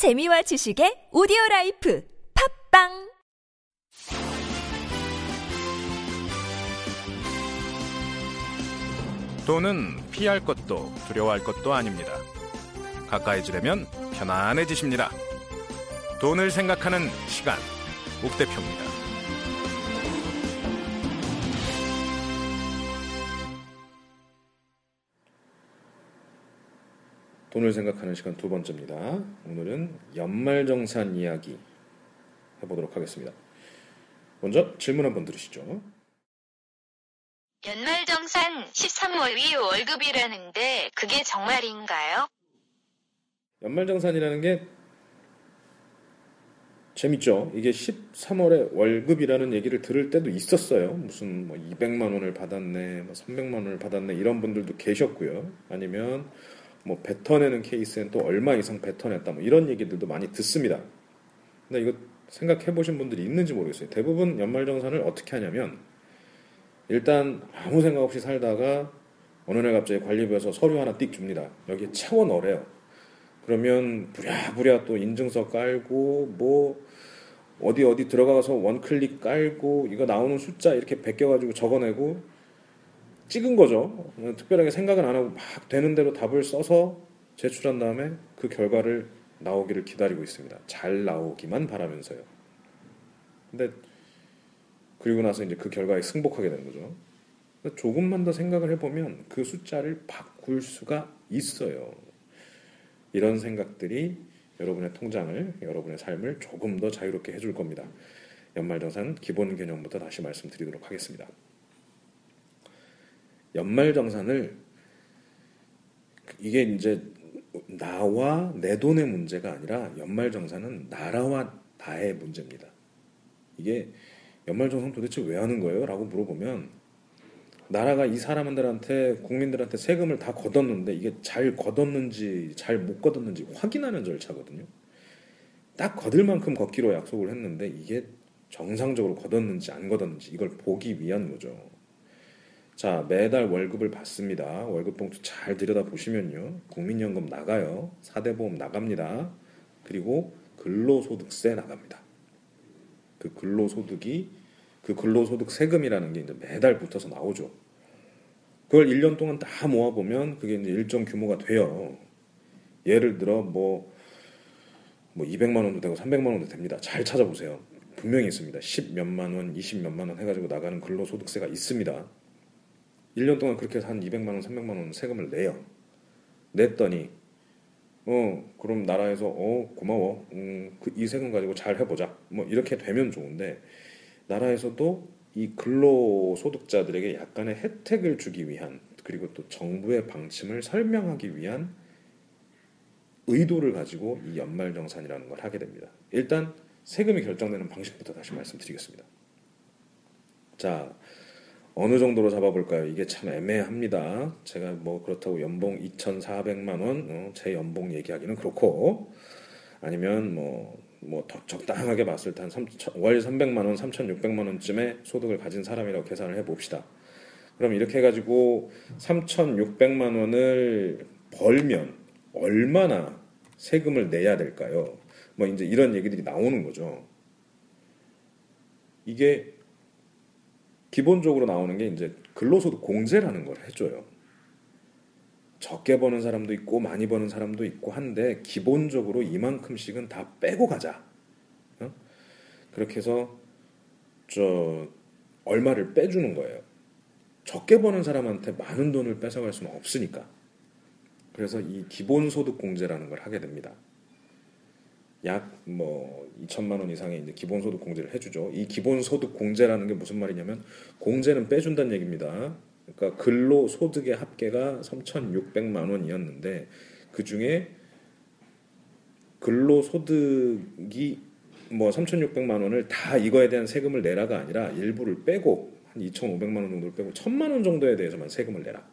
재미와 지식의 오디오 life 팟빵 돈은 피할 것도 두려워할 것도 아닙니다. 가까이 지려면 편안해지십니다. 돈을 생각하는 시간, 옥 대표입니다. 돈을 생각하는 시간 두 번째입니다. 오늘은 연말정산 이야기 해보도록 하겠습니다. 먼저 질문 한번 들으시죠. 연말정산 13월이 월급이라는데 그게 정말인가요? 연말정산이라는 게 재밌죠. 이게 13월에 월급이라는 얘기를 들을 때도 있었어요. 무슨 뭐 200만 원을 받았네, 뭐 300만 원을 받았네 이런 분들도 계셨고요. 아니면 뭐 뱉어내는 케이스엔 또 얼마 이상 뱉어냈다 뭐 이런 얘기들도 많이 듣습니다. 근데 이거 생각해 보신 분들이 있는지 모르겠어요. 대부분 연말정산을 어떻게 하냐면 일단 아무 생각 없이 살다가 어느 날 갑자기 관리부에서 서류 하나 띡 줍니다. 여기에 채워 넣으래요. 그러면 부랴부랴 또 인증서 깔고 뭐 어디 어디 들어가서 원클릭 깔고 이거 나오는 숫자 이렇게 베껴가지고 적어내고 찍은 거죠. 특별하게 생각은 안 하고 막 되는 대로 답을 써서 제출한 다음에 그 결과를 나오기를 기다리고 있습니다. 잘 나오기만 바라면서요. 근데 그리고 나서 이제 그 결과에 승복하게 되는 거죠. 조금만 더 생각을 해보면 그 숫자를 바꿀 수가 있어요. 이런 생각들이 여러분의 통장을, 여러분의 삶을 조금 더 자유롭게 해줄 겁니다. 연말정산 기본 개념부터 다시 말씀드리도록 하겠습니다. 연말정산을 이게 이제 나와 내 돈의 문제가 아니라 연말정산은 나라와 나의 문제입니다. 이게 연말정산 도대체 왜 하는 거예요? 라고 물어보면 나라가 이 사람들한테 국민들한테 세금을 다 걷었는데 이게 잘 걷었는지 잘 못 걷었는지 확인하는 절차거든요. 딱 걷을 만큼 걷기로 약속을 했는데 이게 정상적으로 걷었는지 안 걷었는지 이걸 보기 위한 거죠. 자, 매달 월급을 받습니다. 월급 봉투 잘 들여다 보시면요. 국민연금 나가요. 사대보험 나갑니다. 그리고 근로소득세 나갑니다. 그 근로소득이 그 근로소득 세금이라는 게 이제 매달 붙어서 나오죠. 그걸 1년 동안 다 모아보면 그게 이제 일정 규모가 돼요. 예를 들어 뭐, 뭐 200만 원도 되고 300만 원도 됩니다. 잘 찾아보세요. 분명히 있습니다. 10 몇만 원, 20 몇만 원 해가지고 나가는 근로소득세가 있습니다. 1년 동안 그렇게 해서 한 200만 원, 300만 원 세금을 내요. 냈더니 어 그럼 나라에서 어 고마워 음, 그, 이 세금 가지고 잘 해보자 뭐 이렇게 되면 좋은데 나라에서도 이 근로소득자들에게 약간의 혜택을 주기 위한 그리고 또 정부의 방침을 설명하기 위한 의도를 가지고 이 연말정산이라는 걸 하게 됩니다. 일단 세금이 결정되는 방식부터 다시 말씀드리겠습니다. 자, 어느 정도로 잡아볼까요? 이게 참 애매합니다. 제가 뭐 그렇다고 연봉 2,400만 원, 어, 제 연봉 얘기하기는 그렇고, 아니면 뭐, 뭐더 적당하게 봤을 때 한 월 300만 원, 3,600만 원쯤의 소득을 가진 사람이라고 계산을 해봅시다. 그럼 이렇게 해가지고 3,600만 원을 벌면 얼마나 세금을 내야 될까요? 뭐 이제 이런 얘기들이 나오는 거죠. 이게 기본적으로 나오는 게 이제 근로소득 공제라는 걸 해줘요. 적게 버는 사람도 있고 많이 버는 사람도 있고 한데 기본적으로 이만큼씩은 다 빼고 가자. 어? 그렇게 해서 저 얼마를 빼주는 거예요. 적게 버는 사람한테 많은 돈을 뺏어갈 수는 없으니까. 그래서 이 기본소득 공제라는 걸 하게 됩니다. 약 뭐 2천만 원 이상의 이제 기본소득 공제를 해주죠. 이 기본소득 공제라는 게 무슨 말이냐면 공제는 빼준다는 얘기입니다. 그러니까 근로 소득의 합계가 3,600만 원이었는데 그 중에 근로 소득이 뭐 3,600만 원을 다 이거에 대한 세금을 내라가 아니라 일부를 빼고 한 2,500만 원 정도를 빼고 1,000만 원 정도에 대해서만 세금을 내라.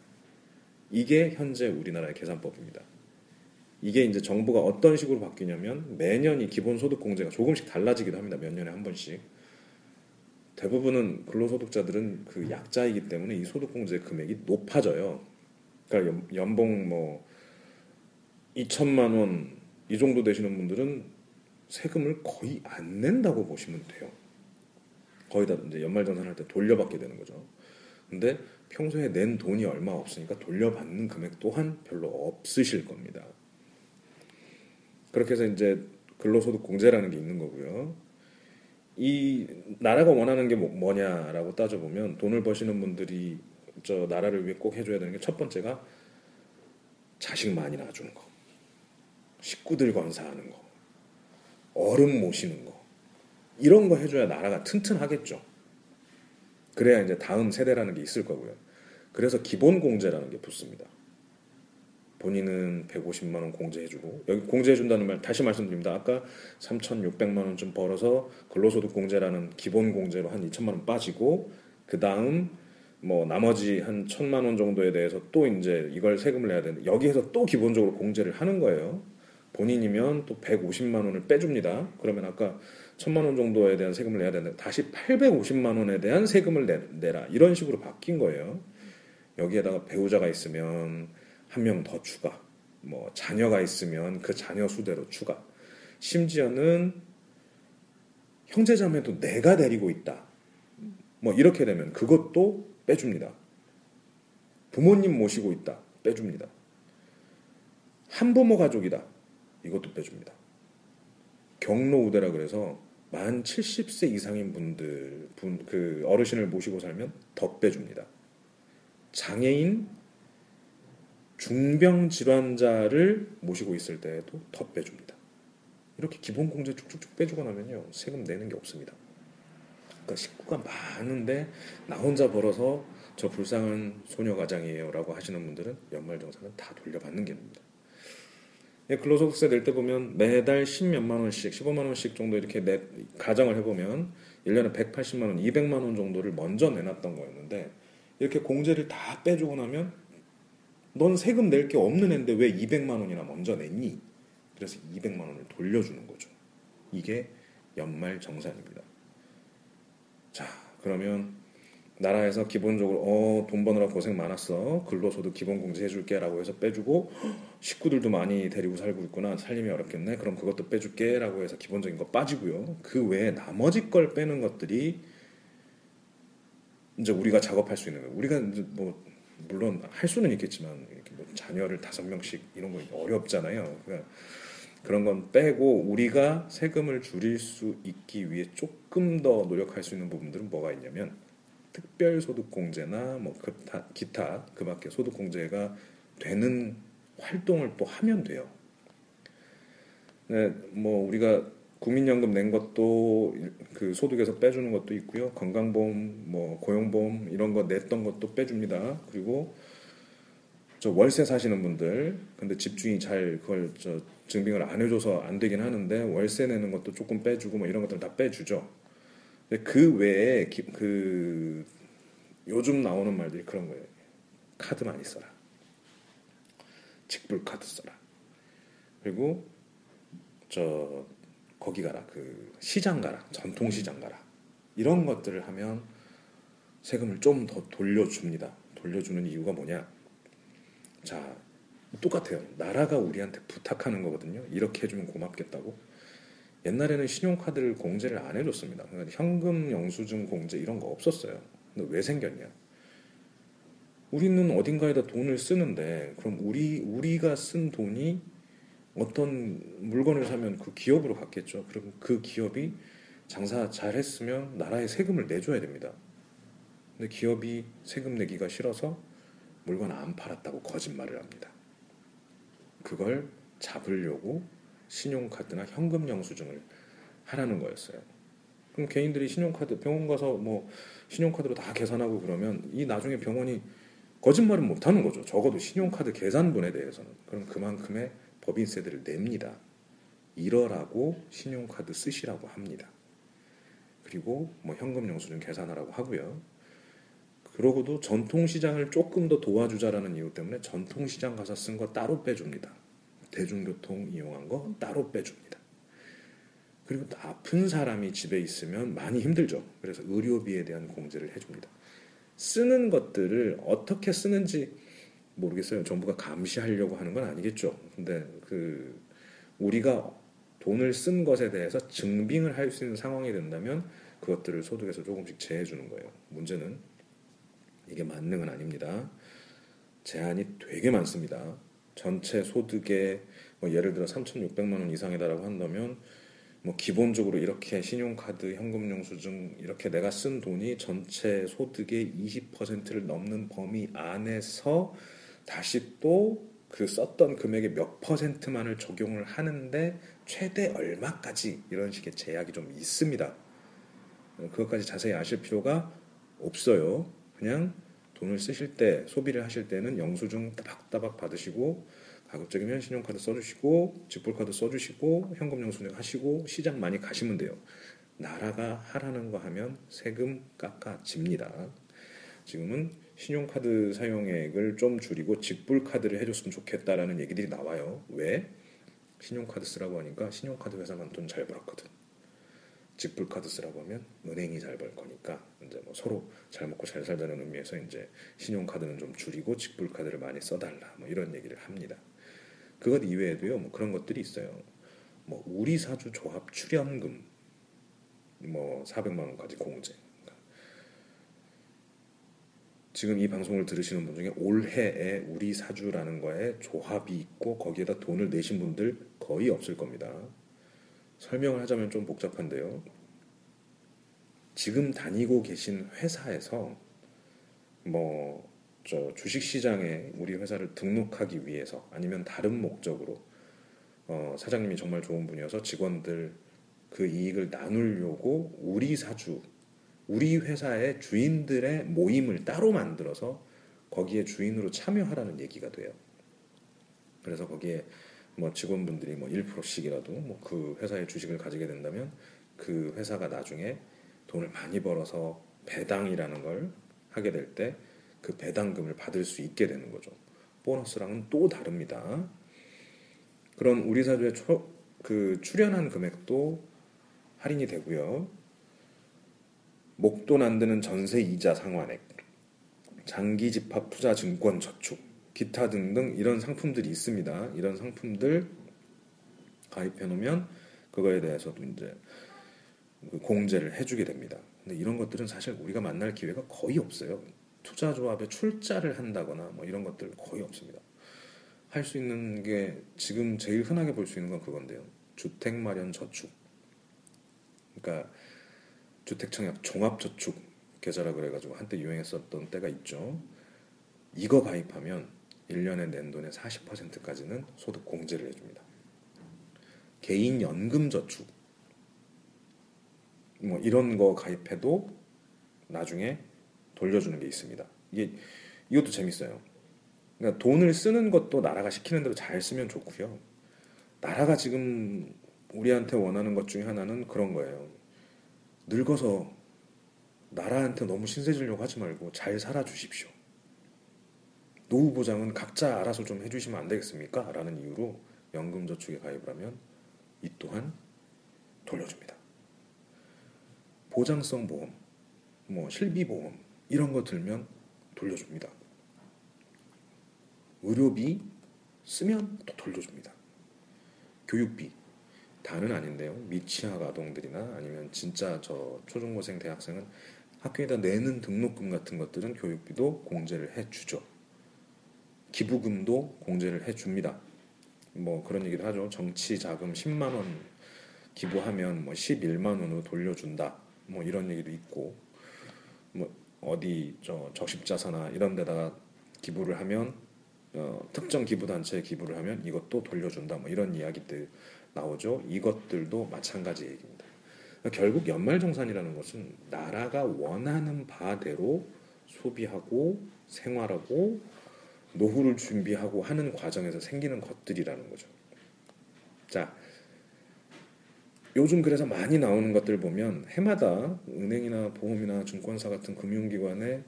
이게 현재 우리나라의 계산법입니다. 이게 이제 정부가 어떤 식으로 바뀌냐면 매년 이 기본소득 공제가 조금씩 달라지기도 합니다. 몇 년에 한 번씩. 대부분은 근로소득자들은 그 약자이기 때문에 이 소득 공제 금액이 높아져요. 그러니까 연봉 뭐 2천만 원 이 정도 되시는 분들은 세금을 거의 안 낸다고 보시면 돼요. 거의 다 이제 연말정산할 때 돌려받게 되는 거죠. 근데 평소에 낸 돈이 얼마 없으니까 돌려받는 금액 또한 별로 없으실 겁니다. 그렇게 해서 이제 근로소득 공제라는 게 있는 거고요. 이 나라가 원하는 게 뭐- 뭐냐라고 따져보면 돈을 버시는 분들이 저 나라를 위해 꼭 해줘야 되는 게 첫 번째가 자식 많이 낳아주는 거, 식구들 건사하는 거, 어른 모시는 거 이런 거 해줘야 나라가 튼튼하겠죠. 그래야 이제 다음 세대라는 게 있을 거고요. 그래서 기본 공제라는 게 붙습니다. 본인은 150만 원 공제해주고 여기 공제해준다는 말 다시 말씀드립니다. 아까 3,600만 원쯤 벌어서 근로소득 공제라는 기본 공제로 한 2천만 원 빠지고 그 다음 뭐 나머지 한 천만 원 정도에 대해서 또 이제 이걸 세금을 내야 되는데 여기에서 또 기본적으로 공제를 하는 거예요. 본인이면 또 150만 원을 빼줍니다. 그러면 아까 천만 원 정도에 대한 세금을 내야 되는데 다시 850만 원에 대한 세금을 내, 내라 이런 식으로 바뀐 거예요. 여기에다가 배우자가 있으면 한 명 더 추가, 뭐 자녀가 있으면 그 자녀 수대로 추가. 심지어는 형제자매도 내가 데리고 있다. 뭐 이렇게 되면 그것도 빼줍니다. 부모님 모시고 있다. 빼줍니다. 한부모 가족이다. 이것도 빼줍니다. 경로 우대라 그래서 만 70세 이상인 분들, 분, 그 어르신을 모시고 살면 더 빼줍니다. 장애인, 중병 질환자를 모시고 있을 때에도 더 빼줍니다. 이렇게 기본 공제 쭉쭉쭉 빼주고 나면요 세금 내는 게 없습니다. 그러니까 식구가 많은데 나 혼자 벌어서 저 불쌍한 소녀 가장이에요라고 하시는 분들은 연말정산은 다 돌려받는 게 됩니다. 예, 근로소득세 낼 때 보면 매달 10몇만 원씩, 15만 원씩 정도 이렇게 내, 가정을 해보면 1년에 180만 원, 200만 원 정도를 먼저 내놨던 거였는데 이렇게 공제를 다 빼주고 나면 넌 세금 낼 게 없는 애인데 왜 200만 원이나 먼저 냈니? 그래서 200만 원을 돌려주는 거죠. 이게 연말 정산입니다. 자, 그러면 나라에서 기본적으로 어, 돈 버느라 고생 많았어. 근로소득 기본 공제 해줄게 라고 해서 빼주고 식구들도 많이 데리고 살고 있구나. 살림이 어렵겠네. 그럼 그것도 빼줄게 라고 해서 기본적인 거 빠지고요. 그 외에 나머지 걸 빼는 것들이 이제 우리가 작업할 수 있는 거예요. 우리가 이제 뭐 물론 할 수는 있겠지만 뭐 자녀를 다섯 명씩 이런 거 어렵잖아요. 그러니까 그런 건 빼고 우리가 세금을 줄일 수 있기 위해 조금 더 노력할 수 있는 부분들은 뭐가 있냐면 특별소득공제나 뭐 기타, 기타 그 밖에 소득공제가 되는 활동을 또 하면 돼요. 네, 뭐 우리가 국민연금 낸 것도 그 소득에서 빼주는 것도 있고요. 건강보험, 뭐 고용보험 이런 거 냈던 것도 빼줍니다. 그리고 저 월세 사시는 분들, 근데 집주인이 잘 그걸 저 증빙을 안 해줘서 안 되긴 하는데 월세 내는 것도 조금 빼주고 뭐 이런 것들 다 빼주죠. 근데 그 외에 기- 그 요즘 나오는 말들이 그런 거예요. 카드 많이 써라. 직불 카드 써라. 그리고 저 거기 가라. 그 시장 가라. 전통 시장 가라. 이런 것들을 하면 세금을 좀 더 돌려줍니다. 돌려주는 이유가 뭐냐? 자, 똑같아요. 나라가 우리한테 부탁하는 거거든요. 이렇게 해주면 고맙겠다고. 옛날에는 신용카드를 공제를 안 해줬습니다. 그러니까 현금 영수증 공제 이런 거 없었어요. 근데 왜 생겼냐? 우리는 어딘가에다 돈을 쓰는데 그럼 우리 우리가 쓴 돈이 어떤 물건을 사면 그 기업으로 갔겠죠. 그럼 그 기업이 장사 잘 했으면 나라에 세금을 내줘야 됩니다. 근데 기업이 세금 내기가 싫어서 물건 안 팔았다고 거짓말을 합니다. 그걸 잡으려고 신용카드나 현금 영수증을 하라는 거였어요. 그럼 개인들이 신용카드 병원 가서 뭐 신용카드로 다 계산하고 그러면 이 나중에 병원이 거짓말은 못 하는 거죠. 적어도 신용카드 계산분에 대해서는. 그럼 그만큼의 법인세들을 냅니다. 이러라고 신용카드 쓰시라고 합니다. 그리고 뭐 현금 영수증 계산하라고 하고요. 그러고도 전통시장을 조금 더 도와주자라는 이유 때문에 전통시장 가서 쓴 거 따로 빼줍니다. 대중교통 이용한 거 따로 빼줍니다. 그리고 또 아픈 사람이 집에 있으면 많이 힘들죠. 그래서 의료비에 대한 공제를 해줍니다. 쓰는 것들을 어떻게 쓰는지 모르겠어요. 정부가 감시하려고 하는 건 아니겠죠. 근데 그 우리가 돈을 쓴 것에 대해서 증빙을 할 수 있는 상황이 된다면 그것들을 소득에서 조금씩 제해 주는 거예요. 문제는 이게 만능은 아닙니다. 제한이 되게 많습니다. 전체 소득의 뭐 예를 들어 3,600만 원 이상이다라고 한다면 뭐 기본적으로 이렇게 신용카드, 현금영수증 이렇게 내가 쓴 돈이 전체 소득의 20%를 넘는 범위 안에서 다시 또 그 썼던 금액의 몇 퍼센트만을 적용을 하는데 최대 얼마까지 이런 식의 제약이 좀 있습니다. 그것까지 자세히 아실 필요가 없어요. 그냥 돈을 쓰실 때 소비를 하실 때는 영수증 따박따박 받으시고 가급적이면 신용카드 써주시고 직불카드 써주시고 현금 영수증 하시고 시장 많이 가시면 돼요. 나라가 하라는 거 하면 세금 깎아집니다. 지금은 신용카드 사용액을 좀 줄이고 직불 카드를 해줬으면 좋겠다라는 얘기들이 나와요. 왜? 신용카드 쓰라고 하니까 신용카드 회사만 돈 잘 벌었거든. 직불 카드 쓰라고 하면 은행이 잘 벌 거니까 이제 뭐 서로 잘 먹고 잘 살자는 의미에서 이제 신용카드는 좀 줄이고 직불 카드를 많이 써달라 뭐 이런 얘기를 합니다. 그것 이외에도요 뭐 그런 것들이 있어요. 뭐 우리 사주 조합 출연금 뭐 400만 원까지 공제. 지금 이 방송을 들으시는 분 중에 올해에 우리 사주라는 거에 조합이 있고 거기에다 돈을 내신 분들 거의 없을 겁니다. 설명을 하자면 좀 복잡한데요. 지금 다니고 계신 회사에서 뭐 저 주식 시장에 우리 회사를 등록하기 위해서 아니면 다른 목적으로 어, 사장님이 정말 좋은 분이어서 직원들 그 이익을 나누려고 우리 사주 우리 회사의 주인들의 모임을 따로 만들어서 거기에 주인으로 참여하라는 얘기가 돼요. 그래서 거기에 뭐 직원분들이 뭐 1%씩이라도 뭐 그 회사의 주식을 가지게 된다면 그 회사가 나중에 돈을 많이 벌어서 배당이라는 걸 하게 될 때 그 배당금을 받을 수 있게 되는 거죠. 보너스랑은 또 다릅니다. 그런 우리 사주의 초, 그 출연한 금액도 할인이 되고요. 목돈 안 드는 전세 이자 상환액, 장기 집합 투자 증권 저축, 기타 등등 이런 상품들이 있습니다. 이런 상품들 가입해 놓으면 그거에 대해서도 이제 그 공제를 해주게 됩니다. 근데 이런 것들은 사실 우리가 만날 기회가 거의 없어요. 투자 조합에 출자를 한다거나 뭐 이런 것들 거의 없습니다. 할 수 있는 게 지금 제일 흔하게 볼 수 있는 건 그건데요. 주택 마련 저축. 그러니까 주택 청약 종합 저축 계좌라 그래가지고 한때 유행했었던 때가 있죠. 이거 가입하면 1년에 낸 돈의 40%까지는 소득 공제를 해줍니다. 개인 연금 저축 뭐 이런 거 가입해도 나중에 돌려주는 게 있습니다. 이게 이것도 재밌어요. 그러니까 돈을 쓰는 것도 나라가 시키는 대로 잘 쓰면 좋고요. 나라가 지금 우리한테 원하는 것 중에 하나는 그런 거예요. 늙어서 나라한테 너무 신세 지려고 하지 말고 잘 살아 주십시오. 노후 보장은 각자 알아서 좀 해주시면 안 되겠습니까? 라는 이유로 연금저축에 가입을 하면 이 또한 돌려줍니다. 보장성 보험, 뭐 실비보험 이런 거 들면 돌려줍니다. 의료비 쓰면 또 돌려줍니다. 교육비 다는 아닌데요. 미취학 아동들이나 아니면 진짜 저 초중고생 대학생은 학교에다 내는 등록금 같은 것들은 교육비도 공제를 해주죠. 기부금도 공제를 해줍니다. 뭐 그런 얘기도 하죠. 정치 자금 10만 원 기부하면 뭐 11만 원으로 돌려준다. 뭐 이런 얘기도 있고 뭐 어디 저 적십자사나 이런 데다가 기부를 하면 어, 특정 기부 단체에 기부를 하면 이것도 돌려준다. 뭐 이런 이야기들 나오죠. 이것들도 마찬가지 얘기입니다. 그러니까 결국 연말정산이라는 것은 나라가 원하는 바대로 소비하고 생활하고 노후를 준비하고 하는 과정에서 생기는 것들이라는 거죠. 자, 요즘 그래서 많이 나오는 것들 보면 해마다 은행이나 보험이나 증권사 같은 금융기관에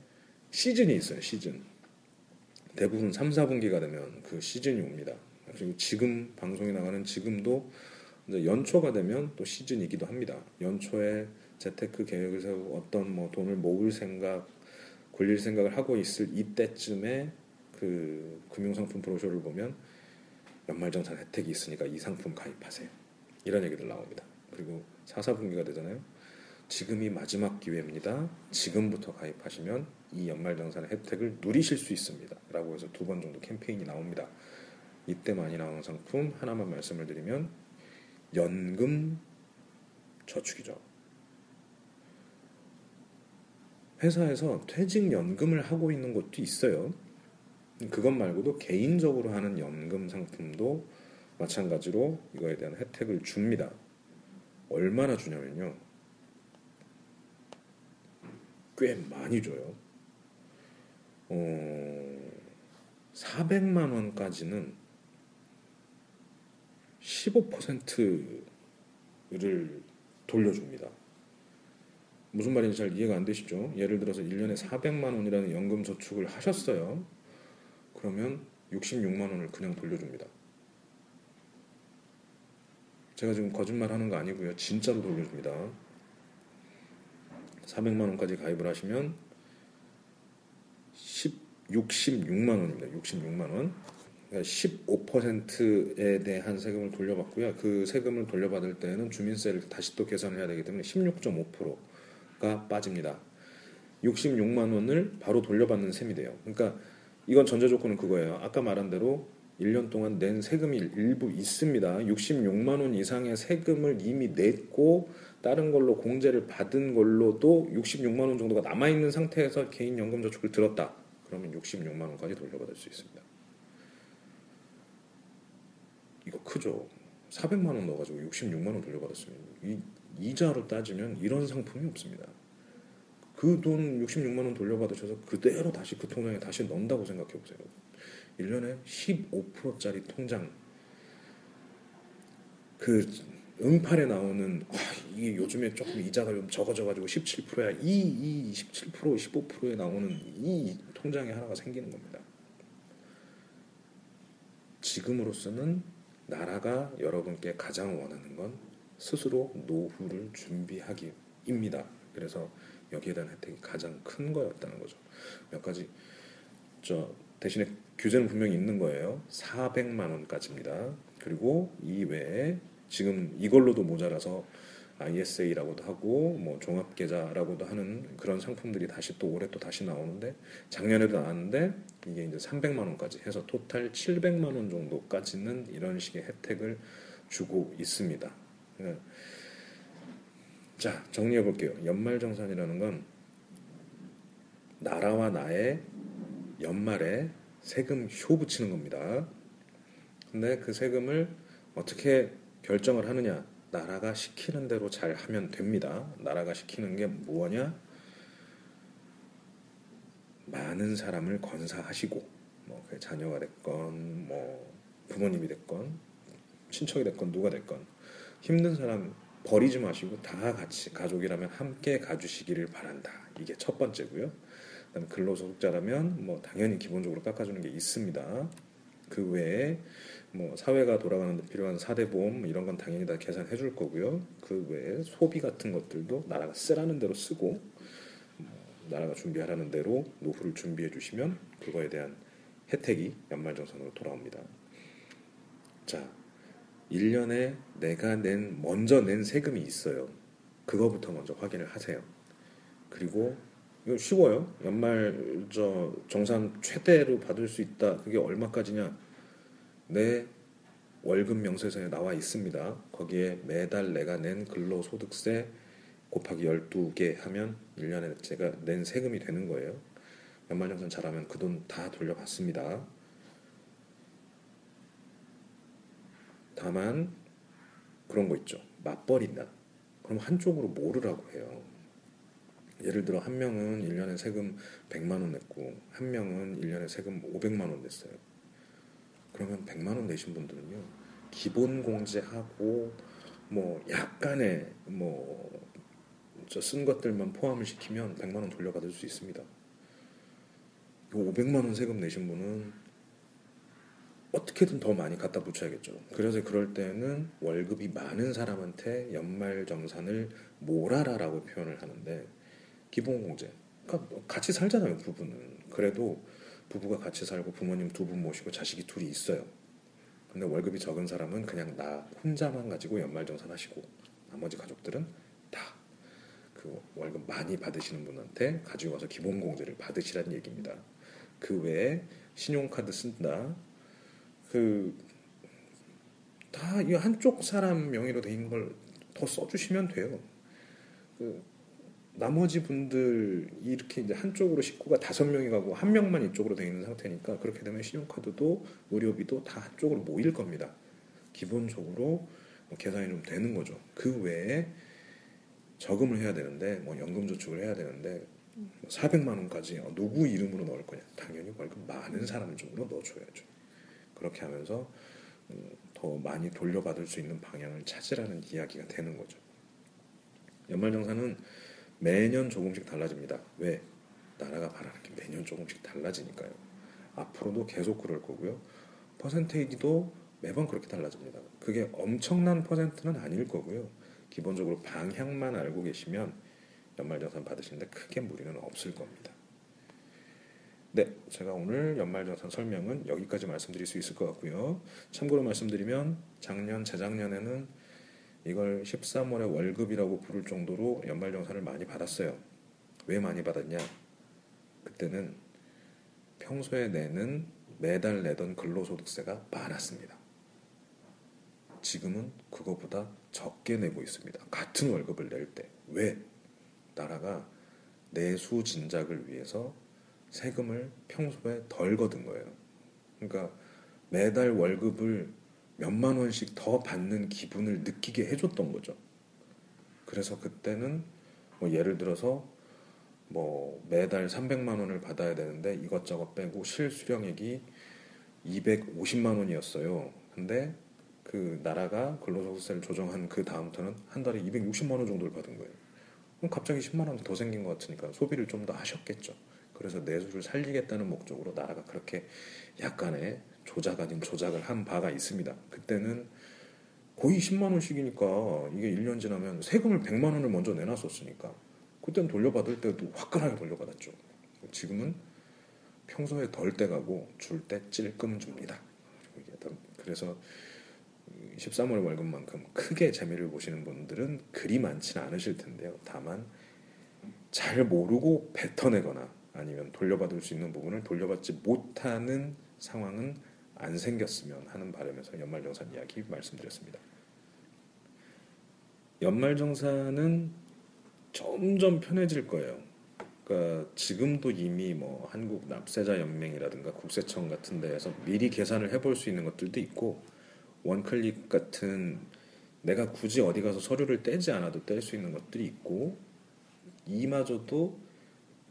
시즌이 있어요. 시즌. 대부분 3, 4분기가 되면 그 시즌이 옵니다. 그리고 지금 방송이 나가는 지금도 연초가 되면 또 시즌이기도 합니다. 연초에 재테크 계획을 세우고 어떤 뭐 돈을 모을 생각, 굴릴 생각을 하고 있을 이때쯤에 그 금융상품 브로셔를 보면 연말정산 혜택이 있으니까 이 상품 가입하세요. 이런 얘기들 나옵니다. 그리고 4, 4분기가 되잖아요. 지금이 마지막 기회입니다. 지금부터 가입하시면 이 연말정산 혜택을 누리실 수 있습니다. 라고 해서 두 번 정도 캠페인이 나옵니다. 이때 많이 나오는 상품 하나만 말씀을 드리면 연금 저축이죠. 회사에서 퇴직연금을 하고 있는 곳도 있어요. 그것 말고도 개인적으로 하는 연금 상품도 마찬가지로 이거에 대한 혜택을 줍니다. 얼마나 주냐면요. 꽤 많이 줘요. 어, 400만 원까지는 15%를 돌려줍니다. 무슨 말인지 잘 이해가 안 되시죠? 예를 들어서 1년에 400만 원이라는 연금 저축을 하셨어요. 그러면 66만 원을 그냥 돌려줍니다. 제가 지금 거짓말 하는 거 아니고요. 진짜로 돌려줍니다. 400만 원까지 가입을 하시면 10, 66만 원입니다. 66만 원. 그러니까 15%에 대한 세금을 돌려받고요. 그 세금을 돌려받을 때는 주민세를 다시 또 계산을 해야 되기 때문에 16.5%가 빠집니다. 66만 원을 바로 돌려받는 셈이 돼요. 그러니까 이건 전제 조건은 그거예요. 아까 말한 대로 1년 동안 낸 세금이 일부 있습니다. 66만 원 이상의 세금을 이미 냈고 다른 걸로 공제를 받은 걸로도 66만 원 정도가 남아 있는 상태에서 개인 연금 저축을 들었다. 그러면 66만 원까지 돌려받을 수 있습니다. 이거 크죠. 400만 원 넣어가지고 66만 원 돌려받았으면 이, 이자로 따지면 이런 상품이 없습니다. 그 돈 66만 원 돌려받으셔서 그대로 다시 그 통장에 다시 넣는다고 생각해 보세요. 1년에 15%짜리 통장 그 은팔에 나오는 와, 이게 요즘에 조금 이자가 좀 적어져가지고 17%야 이, 이 17% 15%에 나오는 이 통장이 하나가 생기는 겁니다. 지금으로서는 나라가 여러분께 가장 원하는 건 스스로 노후를 준비하기입니다. 그래서 여기에 대한 혜택이 가장 큰 거였다는 거죠. 몇 가지 저 대신에 규제는 분명히 있는 거예요. 400만 원까지입니다. 그리고 이 외에 지금 이걸로도 모자라서 ISA라고도 하고 뭐 종합 계좌라고도 하는 그런 상품들이 다시 또 올해 또 다시 나오는데 작년에도 나왔는데 이게 이제 300만 원까지 해서 토탈 700만 원 정도까지는 이런 식의 혜택을 주고 있습니다. 네. 자 정리해 볼게요. 연말정산이라는 건 나라와 나의 연말에 세금 효 붙이는 겁니다. 근데 그 세금을 어떻게 결정을 하느냐? 나라가 시키는 대로 잘 하면 됩니다. 나라가 시키는 게 뭐냐? 많은 사람을 건사하시고, 뭐 자녀가 됐건, 뭐 부모님이 됐건, 친척이 됐건 누가 됐건 힘든 사람 버리지 마시고 다 같이 가족이라면 함께 가주시기를 바란다. 이게 첫 번째고요. 그다음 근로소득자라면 뭐 당연히 기본적으로 깎아주는 게 있습니다. 그 외에 뭐 사회가 돌아가는 데 필요한 사대보험 이런 건 당연히 다 계산해 줄 거고요. 그 외에 소비 같은 것들도 나라가 쓰라는 대로 쓰고 뭐 나라가 준비하라는 대로 노후를 준비해 주시면 그거에 대한 혜택이 연말정산으로 돌아옵니다. 자, 1년에 내가 낸 먼저 낸 세금이 있어요. 그거부터 먼저 확인을 하세요. 그리고 이거 쉬워요. 연말 저 정산 최대로 받을 수 있다. 그게 얼마까지냐? 내 월급 명세서에 나와 있습니다. 거기에 매달 내가 낸 근로소득세 곱하기 12개 하면 1년에 제가 낸 세금이 되는 거예요. 연말정산 잘하면 그 돈 다 돌려받습니다. 다만 그런 거 있죠. 맞벌이다. 그럼 한쪽으로 모르라고 해요. 예를 들어 한 명은 1년에 세금 100만 원 냈고 한 명은 1년에 세금 500만 원 냈어요. 그러면 100만 원 내신 분들은요. 기본 공제하고 뭐 약간의 뭐 저 쓴 것들만 포함을 시키면 100만 원 돌려받을 수 있습니다. 500만 원 세금 내신 분은 어떻게든 더 많이 갖다 붙여야겠죠. 그래서 그럴 때는 월급이 많은 사람한테 연말 정산을 몰아라라고 표현을 하는데 기본공제. 그러니까 같이 살잖아요, 부부는. 그래도 부부가 같이 살고 부모님 두 분 모시고 자식이 둘이 있어요. 근데 월급이 적은 사람은 그냥 나 혼자만 가지고 연말정산 하시고 나머지 가족들은 다 그 월급 많이 받으시는 분한테 가지고 와서 기본 공제를 받으시라는 얘기입니다. 그 외에 신용카드 쓴다. 그 다 이 한쪽 사람 명의로 돼 있는 걸 더 써주시면 돼요. 그 나머지 분들 이렇게 이제 한쪽으로 식구가 다섯 명이 가고 한 명만 이쪽으로 돼 있는 상태니까 그렇게 되면 신용카드도 의료비도 다 한쪽으로 모일 겁니다. 기본적으로 뭐 계산이 좀 되는 거죠. 그 외에 저금을 해야 되는데 뭐 연금 저축을 해야 되는데 400만 원까지 누구 이름으로 넣을 거냐? 당연히 월급 많은 사람 쪽으로 넣어줘야죠. 그렇게 하면서 음, 더 많이 돌려받을 수 있는 방향을 찾으라는 이야기가 되는 거죠. 연말정산은 매년 조금씩 달라집니다. 왜? 나라가 바라는 게 매년 조금씩 달라지니까요. 앞으로도 계속 그럴 거고요. 퍼센테이지도 매번 그렇게 달라집니다. 그게 엄청난 퍼센트는 아닐 거고요. 기본적으로 방향만 알고 계시면 연말정산 받으시는데 크게 무리는 없을 겁니다. 네, 제가 오늘 연말정산 설명은 여기까지 말씀드릴 수 있을 것 같고요. 참고로 말씀드리면 작년, 재작년에는 이걸 13월의 월급이라고 부를 정도로 연말정산을 많이 받았어요. 왜 많이 받았냐? 그때는 평소에 내는 매달 내던 근로소득세가 많았습니다. 지금은 그거보다 적게 내고 있습니다. 같은 월급을 낼 때. 왜? 나라가 내수 진작을 위해서 세금을 평소에 덜 거둔 거예요. 그러니까 매달 월급을 몇만 원씩 더 받는 기분을 느끼게 해줬던 거죠. 그래서 그때는 뭐 예를 들어서 뭐 매달 300만 원을 받아야 되는데 이것저것 빼고 실수령액이 250만 원이었어요. 근데 그 나라가 근로소득세를 조정한 그 다음부터는 한 달에 260만 원 정도를 받은 거예요. 그럼 갑자기 10만 원 더 생긴 것 같으니까 소비를 좀 더 하셨겠죠. 그래서 내수를 살리겠다는 목적으로 나라가 그렇게 약간의 조작 아닌 조작을 한 바가 있습니다. 그때는 거의 10만 원씩이니까 이게 1년 지나면 세금을 100만 원을 먼저 내놨었으니까 그때는 돌려받을 때도 화끈하게 돌려받았죠. 지금은 평소에 덜 떼가고 줄 때 찔끔 줍니다. 그래서 13월 월급만큼 크게 재미를 보시는 분들은 그리 많지는 않으실 텐데요. 다만 잘 모르고 뱉어내거나 아니면 돌려받을 수 있는 부분을 돌려받지 못하는 상황은 안 생겼으면 하는 바람에서 연말정산 이야기 말씀드렸습니다. 연말정산은 점점 편해질 거예요. 그러니까 지금도 이미 뭐 한국 납세자 연맹이라든가 국세청 같은 데에서 미리 계산을 해볼 수 있는 것들도 있고 원클릭 같은 내가 굳이 어디 가서 서류를 떼지 않아도 뗄 수 있는 것들이 있고 이마저도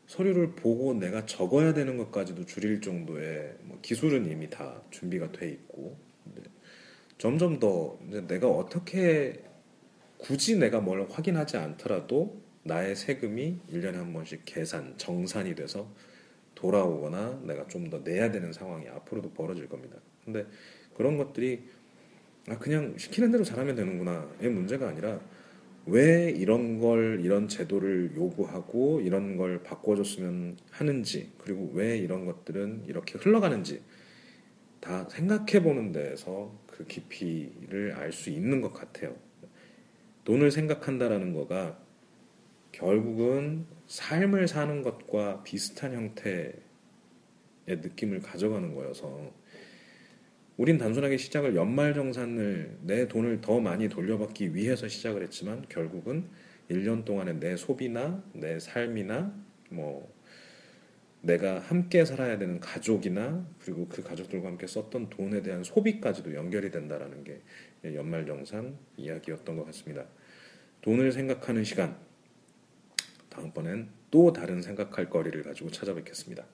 서류를 보고 내가 적어야 되는 것까지도 줄일 정도의 뭐 기술은 이미 다 준비가 돼 있고 점점 더 내가 어떻게 굳이 내가 뭘 확인하지 않더라도 나의 세금이 1년에 한 번씩 계산, 정산이 돼서 돌아오거나 내가 좀 더 내야 되는 상황이 앞으로도 벌어질 겁니다. 근데 그런 것들이 아 그냥 시키는 대로 잘하면 되는구나의 문제가 아니라 왜 이런 걸 이런 제도를 요구하고 이런 걸 바꿔줬으면 하는지 그리고 왜 이런 것들은 이렇게 흘러가는지 다 생각해 보는 데에서 그 깊이를 알 수 있는 것 같아요. 돈을 생각한다라는 거가 결국은 삶을 사는 것과 비슷한 형태의 느낌을 가져가는 거여서 우린 단순하게 시작을 연말정산을 내 돈을 더 많이 돌려받기 위해서 시작을 했지만 결국은 1년 동안의 내 소비나 내 삶이나 뭐 내가 함께 살아야 되는 가족이나 그리고 그 가족들과 함께 썼던 돈에 대한 소비까지도 연결이 된다라는 게 연말정산 이야기였던 것 같습니다. 돈을 생각하는 시간 다음번엔 또 다른 생각할 거리를 가지고 찾아뵙겠습니다.